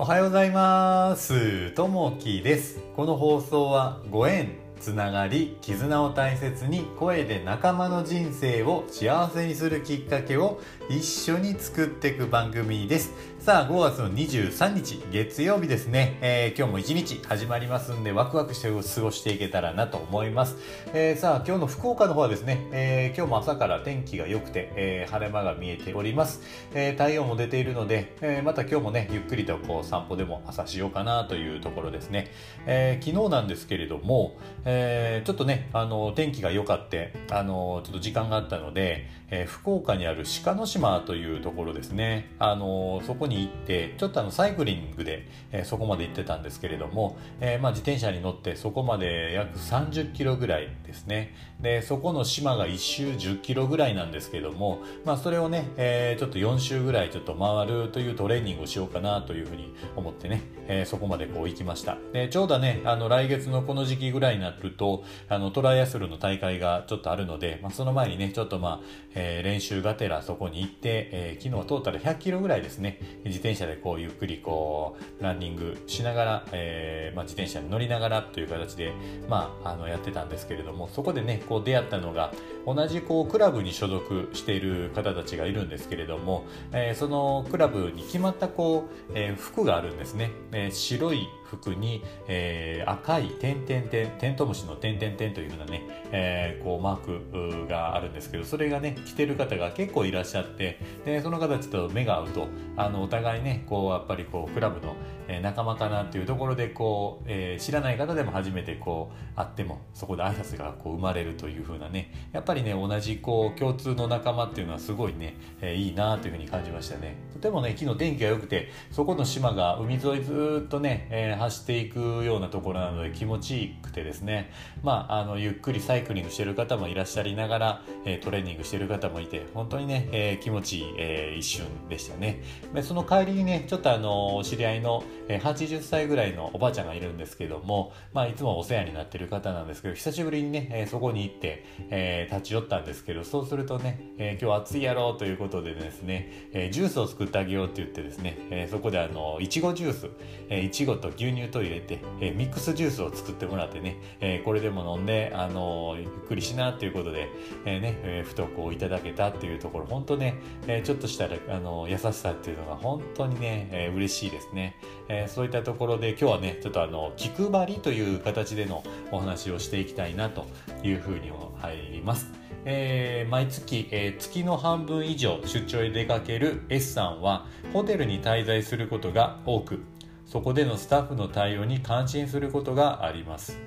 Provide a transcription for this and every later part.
おはようございます。ともきです。この放送はご縁、つながり、絆を大切に声で仲間の人生を幸せにするきっかけを一緒に作っていく番組です。さあ、5月の23日、月曜日ですね。えー今日も一日始まりますんで、ワクワクして過ごしていけたらなと思います。えーさあ、今日の福岡の方はですね、えー今日も朝から天気が良くて、えー晴れ間が見えております。えー太陽も出ているので、えーまた今日もね、ゆっくりとこう散歩でも朝しようかなというところですね。えー昨日なんですけれども、えーちょっとね、あの、天気が良かって、あの、ちょっと時間があったので、えー福岡にある鹿の島というところですね。あの、そこに行って、ちょっとあの、サイクリングで、えーそこまで行ってたんですけれども、えーまあ自転車に乗ってそこまで約30キロぐらいですね。で、そこの島が1周10キロぐらいなんですけども、まあそれをね、えーちょっと4周ぐらいちょっと回るというトレーニングをしようかなというふうに思ってね、えーそこまでこう行きました。で、ちょうどね、あの来月のこの時期ぐらいになると、あのトライアスロンの大会がちょっとあるので、まあその前にね、ちょっとまあ、えー練習がてらそこに行って、えー昨日トータル100キロぐらいですね、自転車でこうゆっくりこう、ランニングしながら、えーまあ自転車に乗りながらという形で、まあ、あのやってたんですけれどもそこでねこう出会ったのが同じこうクラブに所属している方たちがいるんですけれども、えーそのクラブに決まったこう、えー服があるんですね、えー白い服に、えー赤い点々点テントウムシの点々点というようなね、えーこうマークがあるんですけどそれがね着てる方が結構いらっしゃってでその方たちと目が合うとあのお互いねこうやっぱりこうクラブのえー仲間かなっていうところでこう、えー知らない方でも初めてこう会ってもそこで挨拶がこう生まれるという風なねやっぱりね同じこう共通の仲間っていうのはすごいね、えーいいなという風に感じましたね。とてもね昨日天気が良くてそこの島が海沿いずっとね、えー走っていくようなところなので気持ちいいくてですね。まああのゆっくりサイクリングしてる方もいらっしゃりながら、えートレーニングしてる方もいて本当にね、えー気持ちいい、えー一瞬でしたね。でその帰りにねちょっとあの知り合いの、80歳ぐらいのおばあちゃんがいるんですけども、まあ、いつもお世話になってる方なんですけど久しぶりにね、えーそこに行って、えー立ち寄ったんですけどそうするとね、えー今日暑いやろうということでですね、えージュースを作ってあげようって言ってですね、えーそこであのいちごジュース、えーいちごと牛牛乳と入れて、えーミックスジュースを作ってもらってね、えーこれでも飲んで、あのゆっくりしなっていうことで、えーねえー、ふとこういただけたっていうところ本当ね、えーちょっとしたらあの優しさっていうのが本当にね、えー嬉しいですね、えーそういったところで今日はねちょっとあの気配りという形でのお話をしていきたいなというふうに入ります。えー毎月、えー月の半分以上出張へ出かける S さんはホテルに滞在することが多くそこでのスタッフの対応に感心することがあります。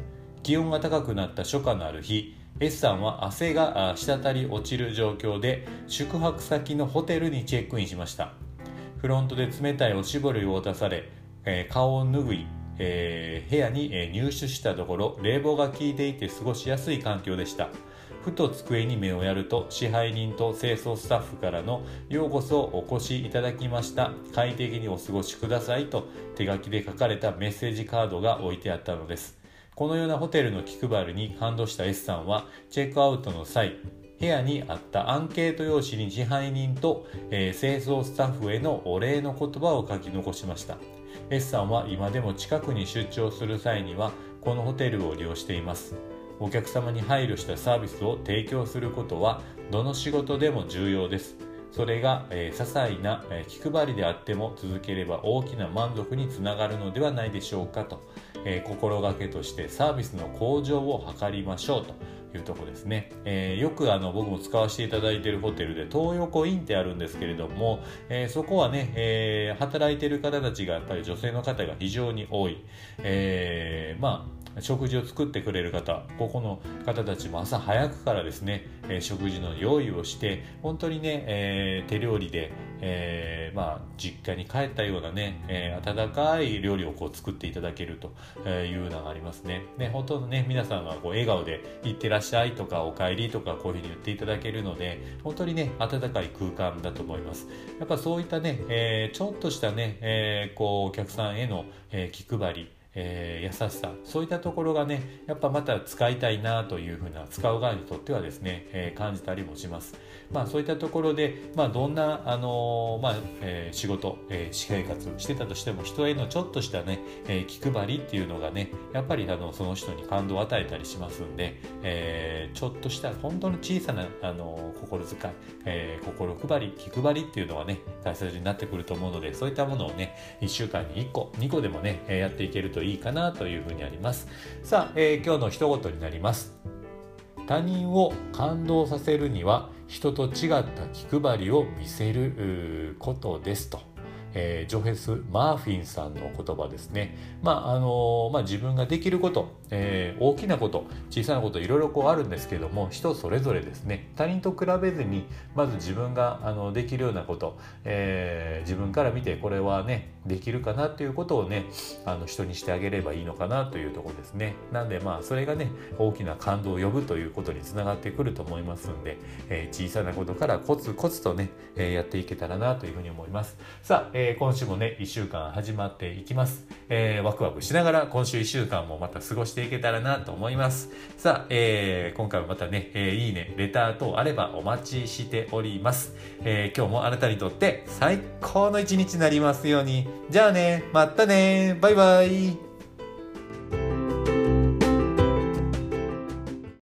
気温が高くなった初夏のある日 S さんは汗が滴り落ちる状況で宿泊先のホテルにチェックインしました。フロントで冷たいおしぼりを渡され、え顔を拭い、えー部屋に、入手したところ冷房が効いていて過ごしやすい環境でした。ふと机に目をやると支配人と清掃スタッフからの「ようこそお越しいただきました。快適にお過ごしください」と手書きで書かれたメッセージカードが置いてあったのです。このようなホテルの気配りに感動した S さんはチェックアウトの際部屋にあったアンケート用紙に支配人と、えー清掃スタッフへのお礼の言葉を書き残しました。S さんは今でも近くに出張する際にはこのホテルを利用しています。お客様に配慮したサービスを提供することはどの仕事でも重要です。それが、えー些細な、えー気配りであっても続ければ大きな満足につながるのではないでしょうかと、えー心がけとしてサービスの向上を図りましょうと。いうとこですね、えーよくあの僕も使わせていただいているホテルで東横インってあるんですけれども、えーそこはね、えー働いている方たちがやっぱり女性の方が非常に多い、えーまあ食事を作ってくれる方ここの方たちも朝早くからですね、えー食事の用意をして本当にね、えー手料理で、えーまあ、実家に帰ったようなね、えー温かい料理をこう作っていただけるというのがありますね。ね本当ね皆さんがこう笑顔で「いってらっしゃい」とか「おかえり」とかこういうふうに言っていただけるので本当にね温かい空間だと思います。やっぱそういったね、えーちょっとしたね、えーこうお客さんへの、えー気配りえー、優しさそういったところがねやっぱまた使いたいなというふうな使う側にとってはですね、えー、感じたりもします。まあ、そういったところで、まあ、どんな、あのー、まあえー、仕事、えー、私生活してたとしても人へのちょっとしたね、えー、気配りっていうのがねやっぱりあのその人に感動を与えたりしますんで、えー、ちょっとした本当の小さな、あの心遣い、えー、心配り気配りっていうのはね大切になってくると思うのでそういったものをね1週間に1個2個でもねやっていけるといいかなというふうにあります。さあ、えー、今日の一言になります。他人を感動させるには人と違った気配りを見せることです。とえー、ジョフェス・マーフィンさんの言葉ですね。まああのまあ、自分ができること、えー、大きなこと小さなこといろいろこうあるんですけども人それぞれですね。他人と比べずにまず自分があのできるようなこと、えー、自分から見てこれはねできるかなということをねあの人にしてあげればいいのかなというところですね。なんでまあそれがね大きな感動を呼ぶということにつながってくると思いますんで、えー、小さなことからコツコツとね、えー、やっていけたらなというふうに思います。さあ、えー、今週もね、1週間始まっていきます。えー、ワクワクしながら今週1週間もまた過ごしていけたらなと思います。さあ、えー、今回もまたね、えー、いいね、レター等あればお待ちしております。えー、今日もあなたにとって最高の一日になりますように。じゃあね、またね、バイバイ。